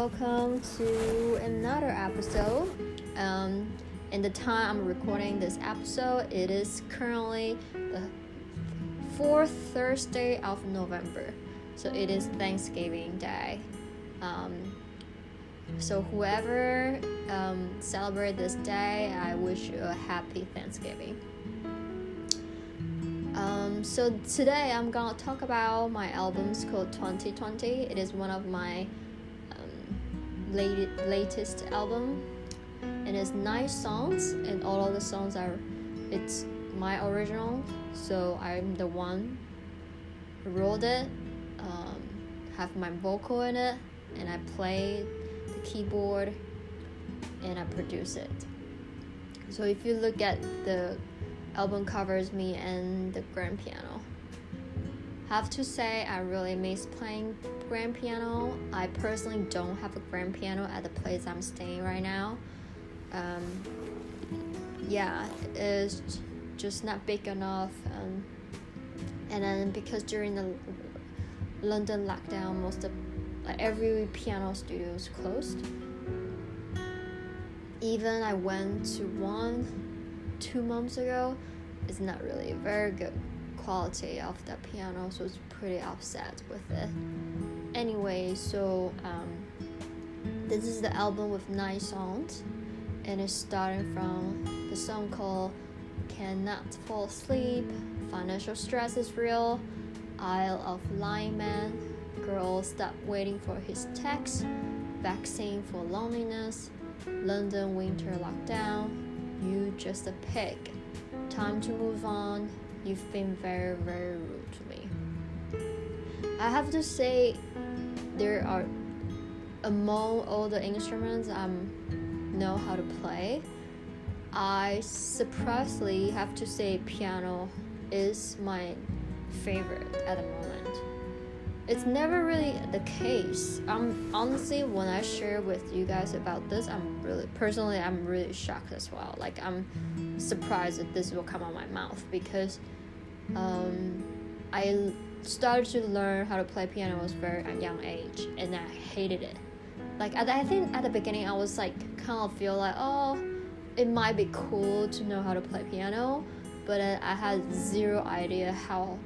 welcome to another episode. Um, in the time I'm recording this episode, it is currently the fourth Thursday of November, so it is Thanksgiving Day. Um, so whoever um, celebrate this day, I wish you a happy Thanksgiving. Um, so today I'm gonna talk about my albums called 2020. It is one of my latest album, and it's nine songs, and all of the songs are it's my original. So I'm the one who wrote it, um, have my vocal in it, and I play the keyboard, and I produce it. So if you look at the album covers me and the grand piano. Have to say, I really miss playing grand piano. I personally don't have a grand piano at the place I'm staying right now. Um, yeah, it's just not big enough. Um, and then because during the London lockdown, most of like every piano studio is closed. Even I went to one two months ago it's not really very good quality of the piano so it's pretty upset with it anyway so um, this is the album with nine songs and it's starting from the song called cannot fall asleep financial stress is real isle of lying man girl stop waiting for his text vaccine for loneliness london winter lockdown you just a pig. Time to move on. You've been very, very rude to me. I have to say, there are among all the instruments I know how to play. I surprisingly have to say piano is my favorite at the moment it's never really the case. Um, honestly, when I share with you guys about this, I'm really personally, I'm really shocked as well. Like I'm surprised that this will come out my mouth because um, I started to learn how to play piano at a very young age, and I hated it. Like I think at the beginning, I was like kind of feel like oh, it might be cool to know how to play piano, but I had zero idea how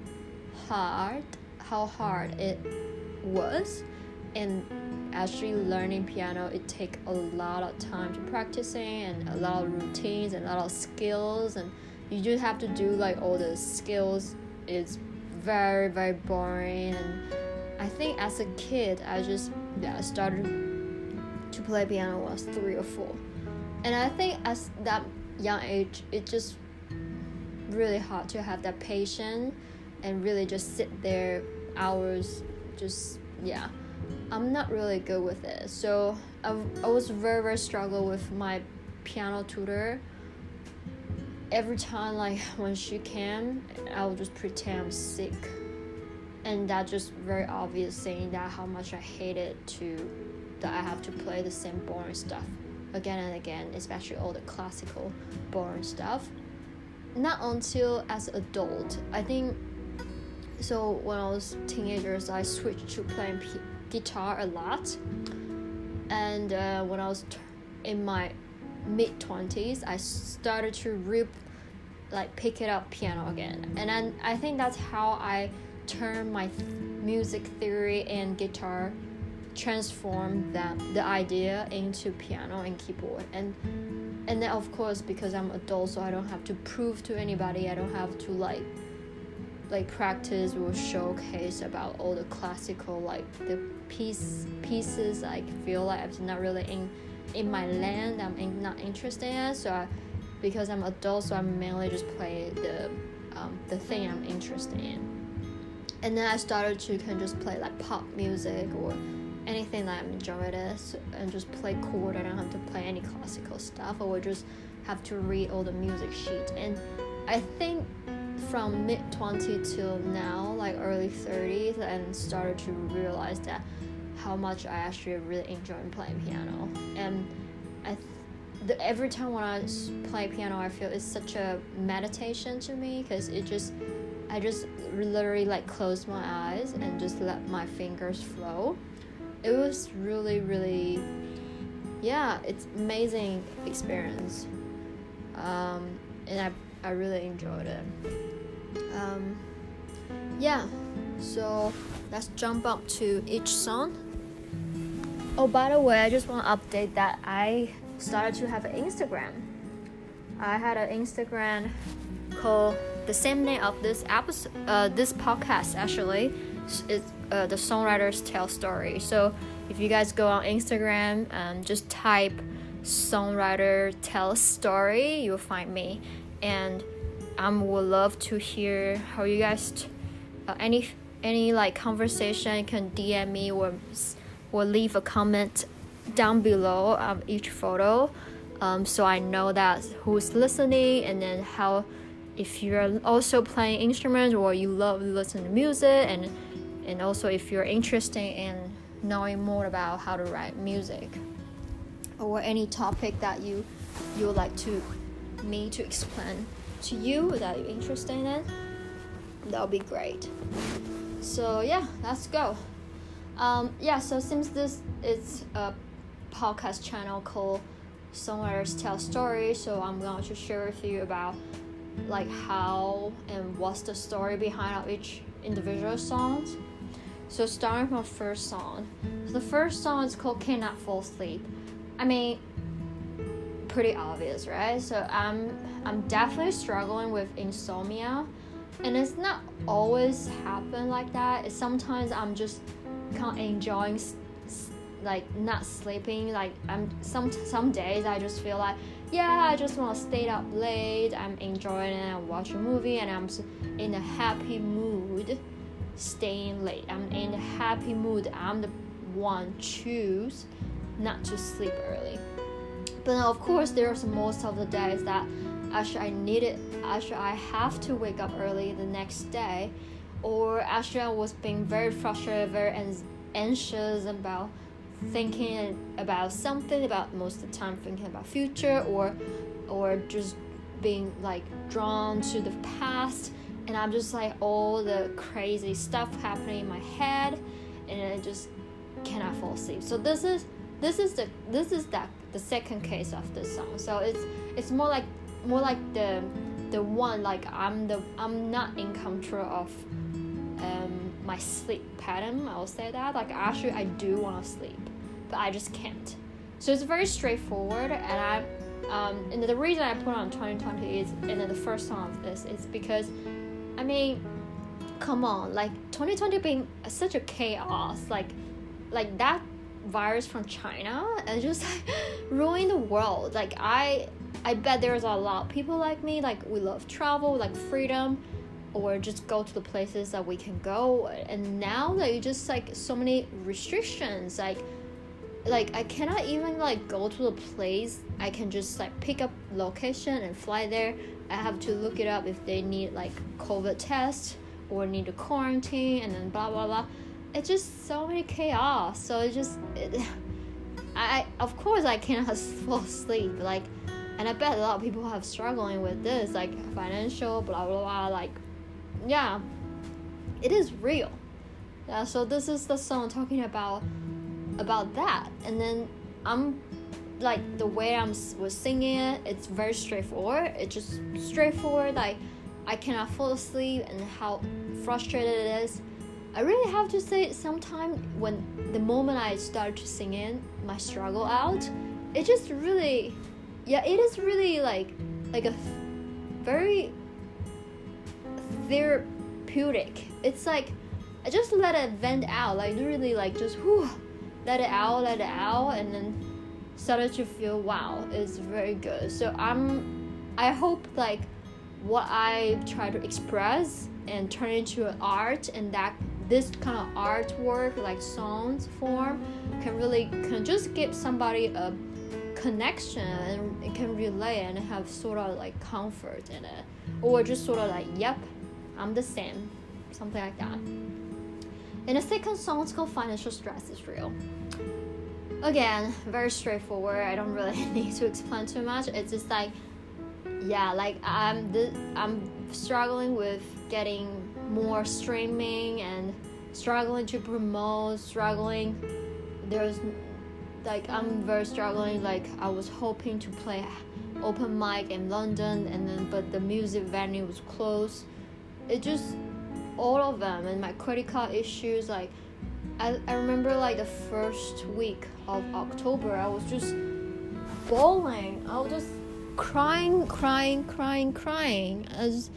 hard how hard it was. And actually learning piano it take a lot of time to practicing and a lot of routines and a lot of skills. And you just have to do like all the skills. It's very very boring. And i think as a kid i just yeah started to play piano when i was three or four. And i think as that young age it just really hard to have that patience and really just sit there hours just yeah. I'm not really good with it. So i, I was very very struggle with my piano tutor. Every time like when she came i would just pretend i'm sick. And that just very obvious saying that how much i hated to that i have to play the same boring stuff again and again especially all the classical boring stuff. Not until as adult. I think so when I was teenagers, I switched to playing p- guitar a lot, and uh, when I was t- in my mid twenties, I started to re- like pick it up piano again, and then I think that's how I turned my th- music theory and guitar transform that the idea into piano and keyboard. And and then of course because i'm adult so i don't have to prove to anybody i don't have to like like practice will showcase about all the classical like the piece pieces I feel like I'm not really in in my land I'm in, not interested in. So I, because I'm adult so I mainly just play the um, the thing I'm interested in. And then I started to kind of just play like pop music or anything that I'm enjoying it and just play chord. I don't have to play any classical stuff. Would just have to read all the music sheet and I think from mid 20 till now, like early 30s, and started to realize that how much I actually really enjoy playing piano. And I, th- every time when I play piano, I feel it's such a meditation to me because it just, I just literally like close my eyes and just let my fingers flow. it was really really yeah it's amazing experience um, and I, I really enjoyed it um, yeah so let's jump up to each song. Oh by the way i just want to update that i started to have an instagram. I had an instagram called the same name of this episode uh, this podcast actually. It's uh, the songwriters tell story. So if you guys go on instagram and just type songwriter tell story you'll find me. And I would love to hear how you guys t- uh, any any like conversation you can DM me or or leave a comment down below of each photo um, so I know that who's listening and then how if you're also playing instruments or you love listening to music and and also if you're interested in knowing more about how to write music or any topic that you you would like to me to explain to you that you're interested in that'll be great so yeah let's go um, yeah so since this is a podcast channel called songwriters tell stories so i'm going to share with you about like how and what's the story behind each individual songs. So starting from first song. So the first song is called Cannot Fall Asleep. I mean pretty obvious, right? So I'm I'm definitely struggling with insomnia and it's not always happen like that. It's sometimes I'm just kind of enjoying like not sleeping. Like i'm some some days i just feel like yeah i just want to stay up late. I'm enjoying it. And watch a movie and i'm in a happy mood staying late. I'm in a happy mood. I'm the one choose not to sleep early but of course there's most of the days that actually i need it actually i have to wake up early the next day or actually i was being very frustrated very anxious about thinking about something about most of the time thinking about future or or just being like drawn to the past. And i'm just like all the crazy stuff happening in my head and i just cannot fall asleep. So this is this is the this is that the second case of the song so it's it's more like more like the the one like i'm the i'm not in control of um, my sleep pattern i'll say that like actually i do want to sleep but I just can't. So it's very straightforward, and I, um, and the reason I put on 2020 is, and the first song of this is because, I mean, come on, like 2020 being such a chaos, like, like that virus from China and just like, ruin the world. Like I, I bet there's a lot of people like me, like we love travel, like freedom, or just go to the places that we can go. And now that you just like so many restrictions, like like I cannot even like go to the place. I can just like pick up location and fly there. I have to look it up if they need like COVID test or need to quarantine and then blah blah blah. It's just so many chaos. So it just it, I of course I cannot fall asleep. Like and I bet a lot of people have struggling with this like financial blah blah blah like yeah. It is real. Yeah, so this is the song talking about about that. And then i'm like the way i'm was singing it it's very straightforward. It's just straightforward like i cannot fall asleep and how frustrated it is i really have to say sometimes when the moment i start to sing in my struggle out it just really yeah it is really like like a very therapeutic it's like i just let it vent out like really like just whew let it out, let it out, and then started to feel wow, it's very good. So I'm, I hope like what I try to express and turn into an art, and that this kind of artwork like songs form can really can just give somebody a connection and it can relate and have sort of like comfort in it or just sort of like yep i'm the same something like that and the second song is called Financial Stress is Real. Again, very straightforward. I don't really need to explain too much. It's just like, yeah, like I'm the, I'm struggling with getting more streaming and struggling to promote, struggling there's like I'm very struggling. Like I was hoping to play open mic in London, and then but the music venue was closed. It just all of them and my credit card issues. Like I, I remember like the first week of October, I was just bawling. I was just crying, crying, crying, crying, as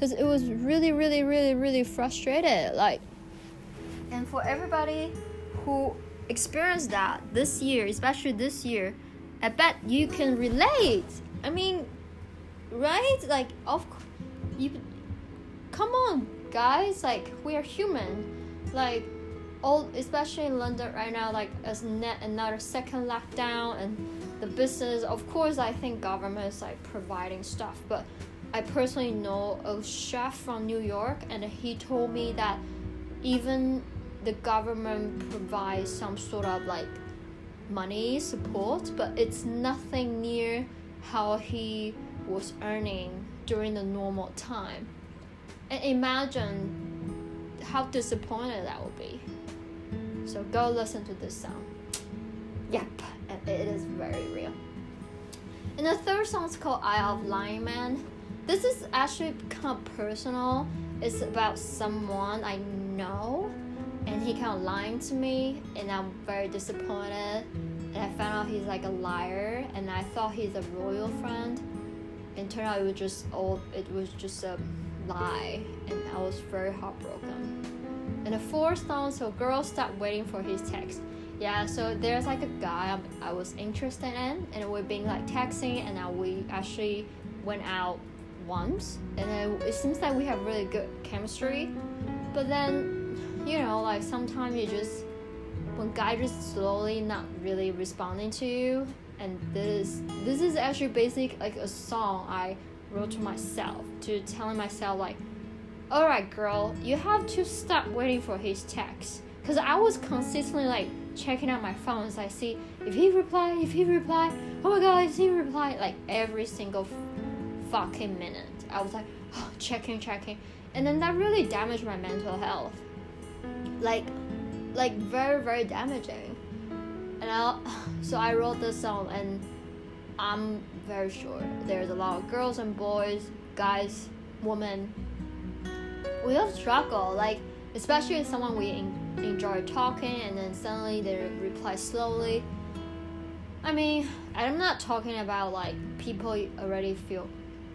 because it was really, really, really, really frustrated. Like, and for everybody who experienced that this year, especially this year, I bet you can relate. I mean, right? Like, of you, come on, guys. Like, we are human. Like, all, especially in London right now, like as net another second lockdown and the business. Of course, I think government is like providing stuff, but I personally know a chef from New York, and he told me that even the government provides some sort of like money support, but it's nothing near how he was earning during the normal time. And imagine how disappointed that would be. So go listen to this song. Yep, it is very real. And the third song is called Eye of Lying Man. This is actually kind of personal. It's about someone I know and he kind of lying to me and i'm very disappointed. And i found out he's like a liar and i thought he's a royal friend. And turned out it was just all it was just a lie and i was very heartbroken. And the fourth song so girls stop waiting for his text. Yeah so there's like a guy i was interested in and we've been like texting and now we actually went out once and it seems like we have really good chemistry but then you know, like sometimes you just when guy just slowly not really responding to you, and this this is actually basic like a song I wrote to myself to telling myself like, all right, girl, you have to stop waiting for his text, cause I was consistently like checking out my phone as I see if he reply, if he reply, oh my god, is he reply like every single fucking minute. I was like oh, checking, checking, and then that really damaged my mental health. Like like very very damaging. And I so I wrote this song and I'm very sure there's a lot of girls and boys guys women. We all struggle like especially if someone we in, enjoy talking and then suddenly they reply slowly. I mean I'm not talking about like people already feel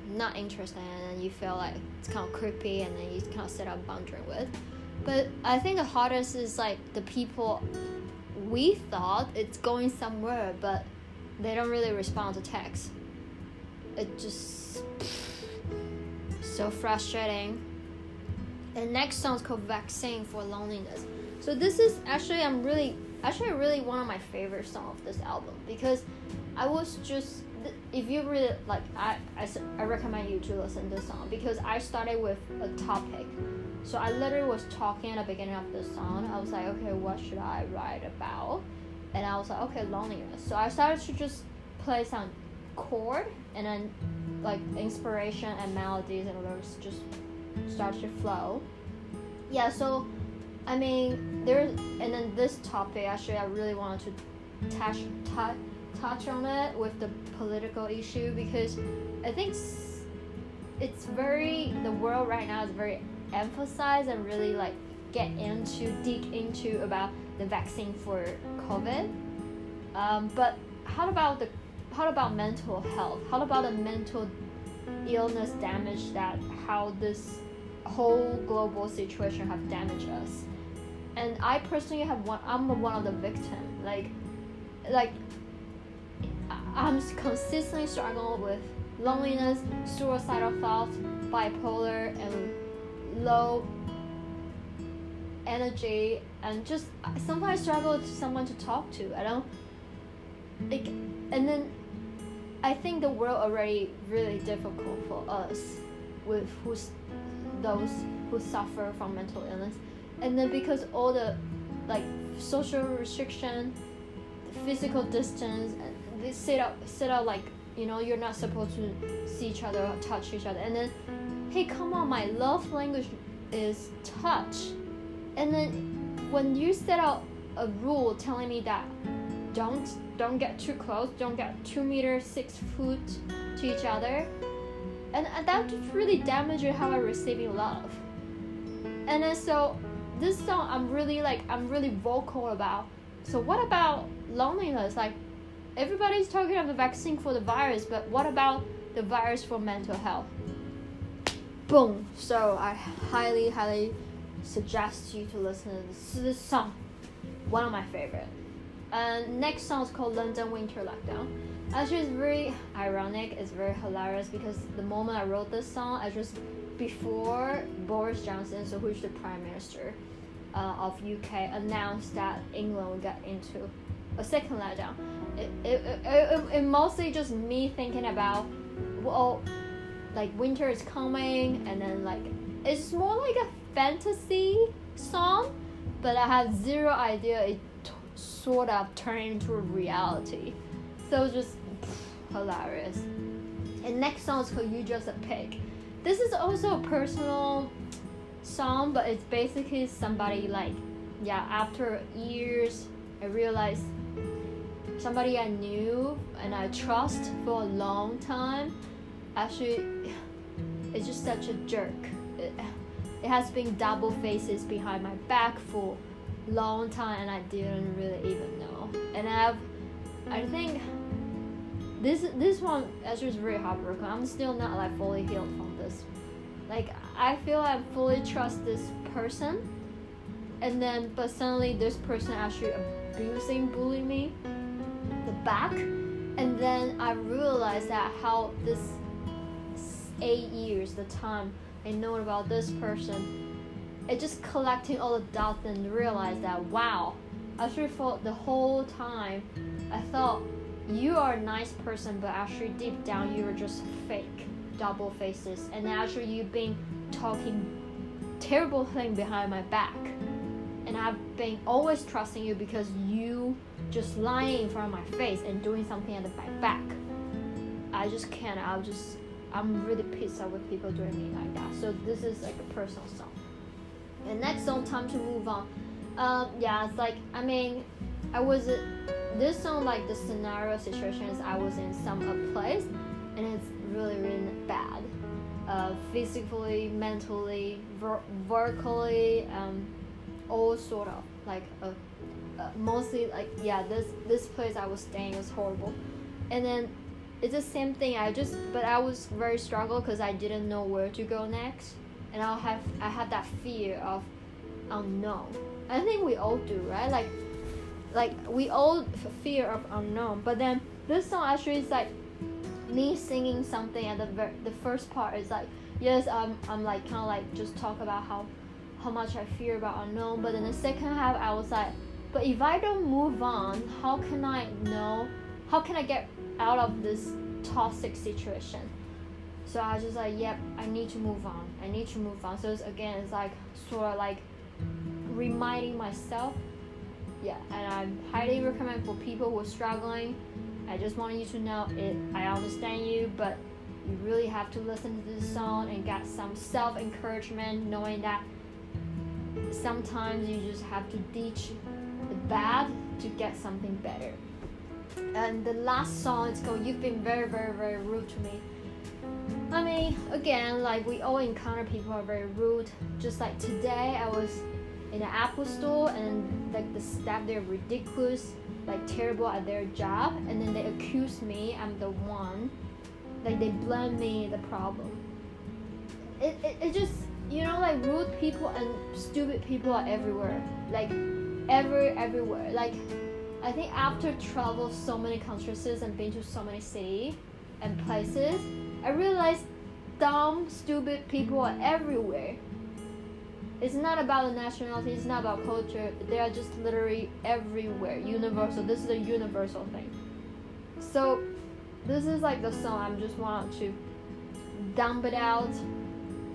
not interested and you feel like it's kind of creepy and then you kind of set up boundary with but I think the hardest is like the people we thought it's going somewhere, but they don't really respond to text. It just so frustrating. The next song is called "Vaccine for Loneliness." So this is actually I'm really actually really one of my favorite songs of this album because I was just if you really like I, I, I recommend you to listen to this song because I started with a topic so I literally was talking at the beginning of the song. I was like, okay, what should I write about? And I was like, okay, loneliness. So I started to just play some chord and then like inspiration and melodies and lyrics just start to flow. Yeah, so I mean there's and then this topic actually I really wanted to touch touch touch on it with the political issue because I think it's very the world right now is very emphasized and really like get into dig into about the vaccine for COVID. Um, but how about the how about mental health? How about the mental illness damage that how this whole global situation have damaged us? And I personally have one. I'm one of the victim. Like, like I'm consistently struggling with loneliness, suicidal thoughts, bipolar, and low energy and just sometimes struggle to someone to talk to. I don't like, and then I think the world already really difficult for us with who's those who suffer from mental illness, and then because all the like social restriction, physical distance, and sit out sit out like you know you're not supposed to see each other or touch each other, and then hey, come on, my love language is touch. And then when you set out a rule telling me that don't don't get too close, don't get two meters six foot to each other, and, and that just really damaged how I'm receiving love. And then so this song I'm really like I'm really vocal about. So what about loneliness? Like everybody's talking about the vaccine for the virus, but what about the virus for mental health? Boom. So I highly, highly suggest you to listen to this, song. One of my favorite. And next song is called London Winter Lockdown. Actually, it's very ironic. It's very hilarious because the moment I wrote this song, I just before Boris Johnson, so who's the prime minister uh, of UK, announced that England will get into a second lockdown. It, it, it, it, mostly just me thinking about well like winter is coming and then like it's more like a fantasy song but i have zero idea it t- sort of turned into reality. So it's just pff, hilarious. And next song is called you just a pig. This is also a personal song but it's basically somebody like yeah after years i realized somebody i knew and i trust for a long time actually it's just such a jerk. It, it has been double faces behind my back for long time and I didn't really even know. And I've I mm-hmm. think this this one actually is very heartbroken. I'm still not like fully healed from this. Like I feel I fully trust this person and then but suddenly this person actually abusing bullying me back and then I realized that how this eight years, the time I know about this person, it just collecting all the dots and realize that wow, actually for the whole time, I thought you are a nice person, but actually deep down you are just fake, double faces, and actually you've been talking terrible thing behind my back, and I've been always trusting you because you just lying in front of my face and doing something at the back. Back, I just can't. I'll just I'm really pissed off with people doing me like that. So this is like a personal song. And next song, time to move on. Um, yeah, it's like I mean, I was uh, this song like the scenario situations I was in some place, and it's really really bad, uh, physically, mentally, ver- verbally, um, all sort of like uh, uh, mostly like yeah this this place I was staying was horrible, and then it's the same thing. I just but I was very struggle because I didn't know where to go next, and I'll have I had that fear of unknown. I think we all do, right? Like like we all fear of unknown. But then this song actually is like me singing something at the ver- the first part is like yes I'm I'm like kind of like just talk about how how much I fear about unknown. But then the second half I was like, but if I don't move on, how can I know? How can I get out of this toxic situation. So I was just like, yep, I need to move on. I need to move on. So it's, again, it's like sort of like reminding myself. Yeah, and I highly recommend for people who are struggling. I just want you to know it. I understand you, but you really have to listen to this song and get some self encouragement, knowing that sometimes you just have to ditch bad to get something better and the last song is called You've Been Very, Very, Very Rude to Me. I mean, again, like we all encounter people are very rude. Just like today, I was in an Apple store and like the staff they're ridiculous, like terrible at their job, and then they accuse me I'm the one. Like they blame me the problem. It, it, it just you know like rude people and stupid people are everywhere. Like ever everywhere. Like I think after travel so many countries and been to so many cities and places, I realized dumb, stupid people are everywhere. It's not about the nationality, it's not about culture. They are just literally everywhere, universal. This is a universal thing. So, this is like the song I'm just want to dump it out,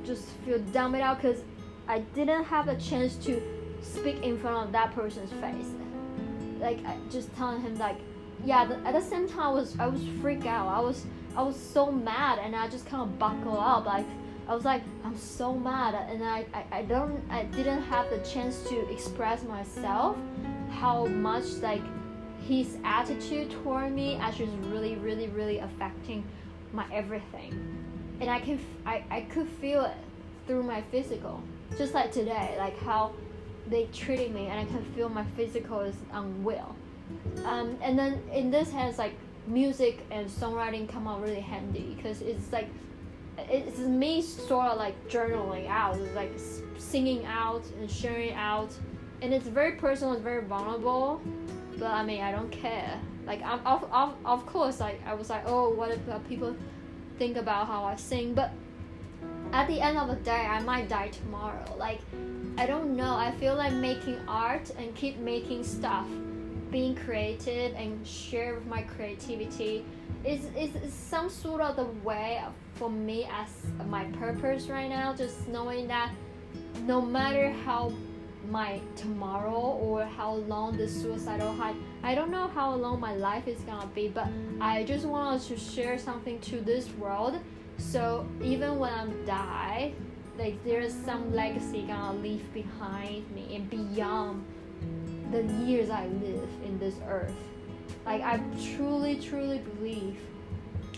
just feel dump it out because I didn't have a chance to speak in front of that person's face. Like just telling him like yeah the, at the same time I was I was freaked out. I was I was so mad and I just kind of buckle up like I was like I'm so mad and I, I, I don't I didn't have the chance to express myself how much like his attitude toward me actually is really really really affecting my everything. And i can I, I could feel it through my physical just like today like how they treated me and i can feel my physical is unwell. Um, and then in this has like music and songwriting come out really handy because it's like it's me sort of like journaling out it's like singing out and sharing out. And it's very personal it's very vulnerable but i mean i don't care. Like i'm of, of, of course like i was like oh what if uh, people think about how i sing but at the end of the day i might die tomorrow. Like i don't know. I feel like making art and keep making stuff being creative and share with my creativity is, is, is some sort of the way for me as my purpose right now. Just knowing that no matter how my tomorrow or how long the suicidal high i don't know how long my life is gonna be but i just wanted to share something to this world so even when i'm die like there's some legacy gonna leave behind me and beyond the years I live in this earth. Like I truly, truly believe.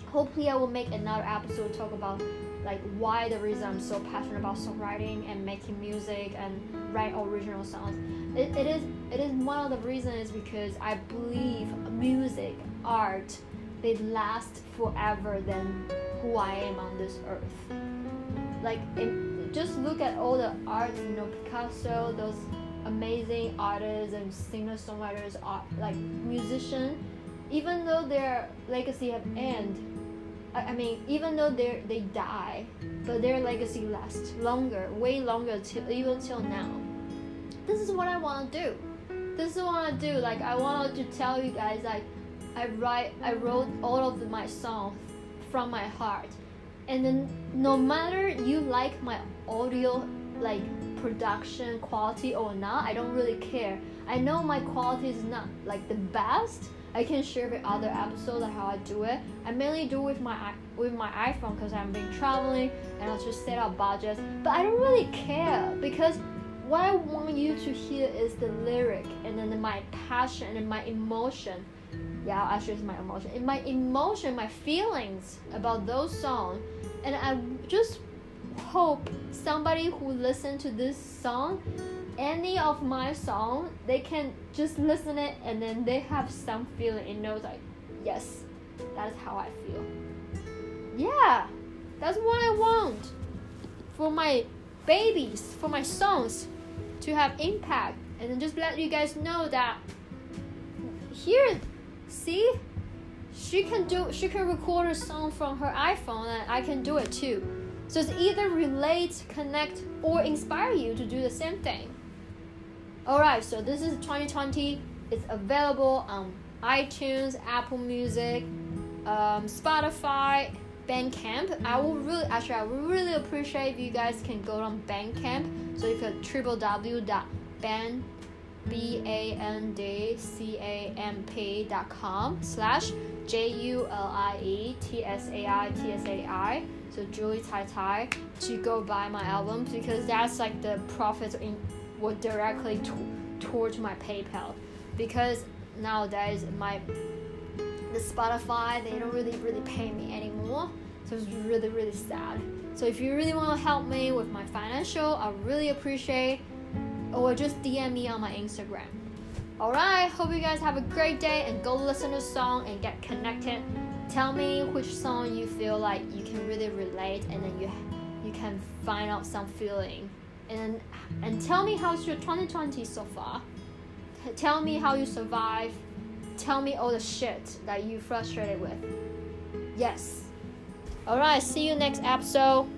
Hopefully, I will make another episode talk about like why the reason I'm so passionate about songwriting and making music and write original songs. It, it is it is one of the reasons is because I believe music, art, they last forever than who I am on this earth. Like just look at all the art, you know, Picasso, those amazing artists and singer songwriters are like musicians even though their legacy have end I, I mean even though they they die but their legacy lasts longer way longer till even till now. This is what I want to do. This is what I do. Like I wanted to tell you guys like I write I wrote all of my songs from my heart. And then no matter you like my audio like production quality or not i don't really care. I know my quality is not like the best. I can share with other episodes like how i do it. I mainly do with my with my iphone because i'm been traveling and i just set up budgets. But i don't really care because what i want you to hear is the lyric and then my passion and my emotion yeah actually it's my emotion and my emotion my feelings about those songs and i just hope somebody who listen to this song any of my song they can just listen it and then they have some feeling and knows like yes that's how i feel. Yeah that's what i want for my babies for my songs to have impact and then just let you guys know that here see she can do she can record a song from her iphone and i can do it too so it's either relate, connect, or inspire you to do the same thing. Alright, so this is 2020. It's available on iTunes, Apple Music, um, Spotify, Bandcamp. I will really, actually, I would really appreciate if you guys can go on Bandcamp. So you www.band b a n d c a m p dot com slash j u l i e t s a i t s a i. So Julie Tsai Tsai to go buy my albums because that's like the profits in would directly to, towards my PayPal. Because nowadays my the Spotify they don't really really pay me anymore. So it's really really sad. So if you really want to help me with my financial I really appreciate or just DM me on my Instagram. Alright hope you guys have a great day and go listen to the song and get connected. Tell me which song you feel like you can really relate and then you you can find out some feeling. And and tell me how's your 2020 so far. Tell me how you survive tell me all the shit that you frustrated with. Yes. All right see you next episode